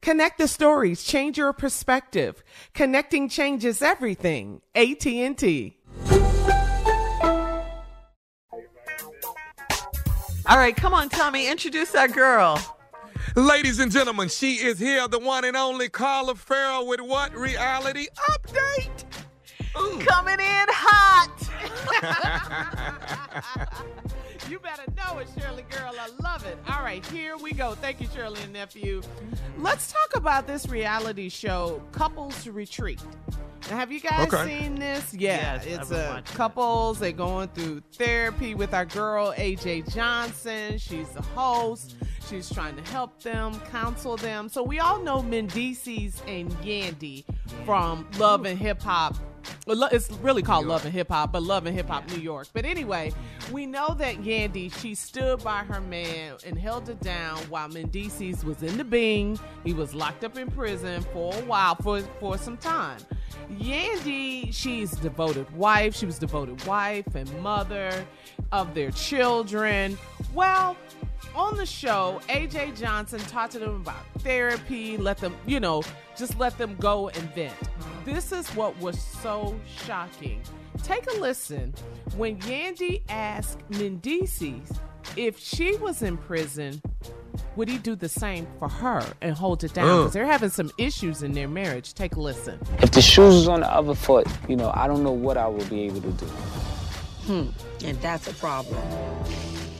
Connect the stories, change your perspective. Connecting changes everything. AT&T. All right, come on, Tommy, introduce that girl. Ladies and gentlemen, she is here, the one and only Carla Ferrell with what reality update? Ooh. Coming in hot. You better know it, Shirley girl. I love it. All right, here we go. Thank you, Shirley and nephew. Let's talk about this reality show, Couples Retreat. Now, have you guys Okay. seen this? Yeah, Yes, it's a couples. They're going through therapy with our girl AJ Johnson. She's the host. She's trying to help them, counsel them. So we all know Mendeecees and Yandy from Love and Hip Hop. Well, It's really called Love and Hip Hop, but Love and Hip Hop New York. But anyway, we know that Yandy, she stood by her man and held it down while Mendeecees was in the Bing. He was locked up in prison for a while, for, for some time. Yandy, she's devoted wife. She was devoted wife and mother of their children. Well, on the show, AJ Johnson talked to them about therapy, let them, you know, just let them go and vent. This is what was so shocking. Take a listen when Yandy asked Mendeecees if she was in prison, would he do the same for her and hold it down? Because they're having some issues in their marriage. Take a listen. If the shoes was on the other foot, you know, I don't know what I would be able to do. Hmm, and that's a problem.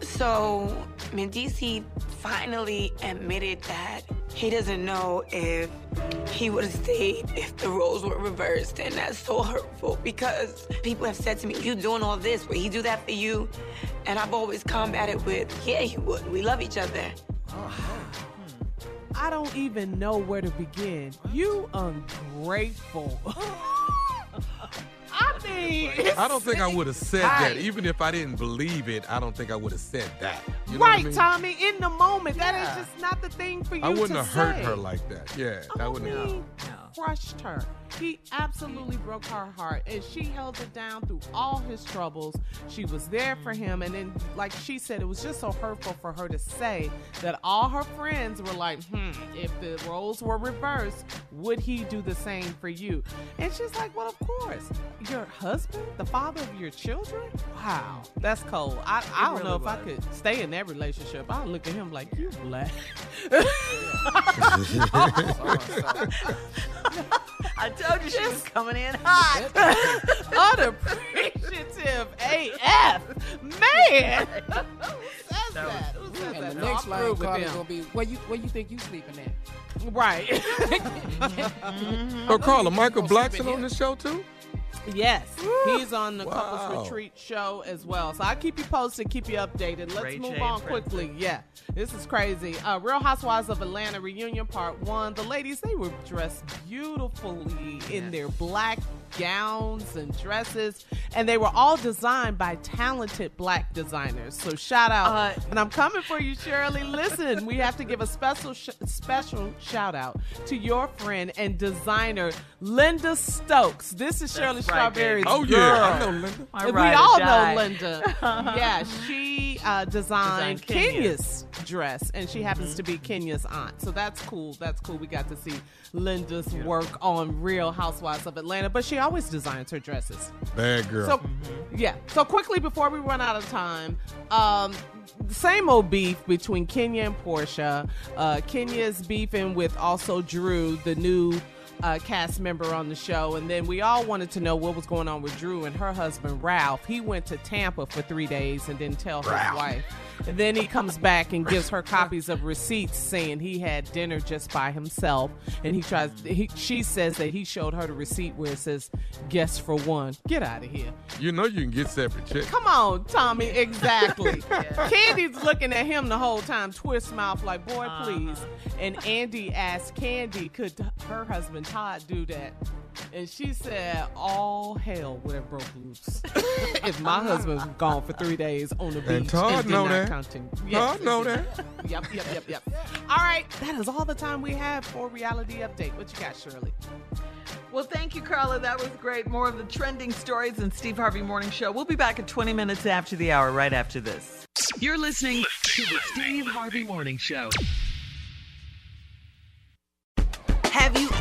So, Mendici finally admitted that he doesn't know if he would have stayed if the roles were reversed. And that's so hurtful because people have said to me, You doing all this, would he do that for you? And I've always combated with, Yeah, he would. We love each other. Uh-huh. Hmm. I don't even know where to begin. You ungrateful. I I don't think I would have said Right. that. Even if I didn't believe it, I don't think I would have said that. You know what I right, mean? Tommy. In the moment, that Yeah. is just not the thing for you to say. I wouldn't to have hurt her like that. Yeah, I that wouldn't have. crushed her. He absolutely broke her heart, and she held it down through all his troubles. She was there for him, and then, like she said, it was just so hurtful for her to say that all her friends were like, "Hmm, if the roles were reversed, would he do the same for you?" And she's like, "Well, of course. Your husband, the father of your children. Wow, that's cold. I, I don't really know if I could stay in that relationship. I'd look at him like, you black." I told you she was coming in hot. Unappreciative AF. Man. Who says that? Who says And that? the next I'm line through with gonna be where you where you think you sleeping at? Right. So, oh, Carla, Michael you Blackson on the show too? Yes, he's on the Wow. Couples Retreat show as well. So I'll keep you posted, keep you updated. Let's Ray move J on and Prince. quickly. Yeah, this is crazy. Uh, Real Housewives of Atlanta reunion part one. The ladies, they were dressed beautifully in their black gowns and dresses, and they were all designed by talented black designers. So shout out, Uh, and I'm coming for you, Shirley. Listen, we have to give a special sh- special shout out to your friend and designer Linda Stokes. This is Shirley right, Strawberry's Oh girl. yeah, I know Linda. My we all know Linda. yeah, she uh, designed Designed Kenya's. Kenya's dress, and she happens to be Kenya's aunt. So that's cool. That's cool. We got to see Linda's work on Real Housewives of Atlanta, but she always designs her dresses. Bad girl. So, yeah. So quickly before we run out of time, um, same old beef between Kenya and Porsha. Uh, Kenya's beefing with also Drew, the new uh, cast member on the show, and then we all wanted to know what was going on with Drew and her husband Ralph. He went to Tampa for three days and didn't tell his wife. And then he comes back and gives her copies of receipts saying he had dinner just by himself. And he tries. He, she says that he showed her the receipt where it says "guest for one." Get out of here. you know you can get separate checks. Come on, Tommy. Exactly. Kandi's looking at him the whole time, twist mouth like, boy, please. And Andy asked Kandi, could her husband Todd do that? And she said, all hell would have broke loose if my husband was gone for three days on the beach. And Todd did know not that. Continue. Todd know that. Yep, yep, yep, yep. All right, that is all the time we have for reality update. What you got, Shirley? Well, thank you, Carla. That was great. More of the trending stories in Steve Harvey Morning Show. We'll be back at 20 minutes after the hour, right after this. You're listening to the Steve Harvey Morning Show.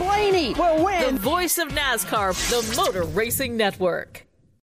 Blaney will win. The voice of NASCAR, the Motor Racing Network.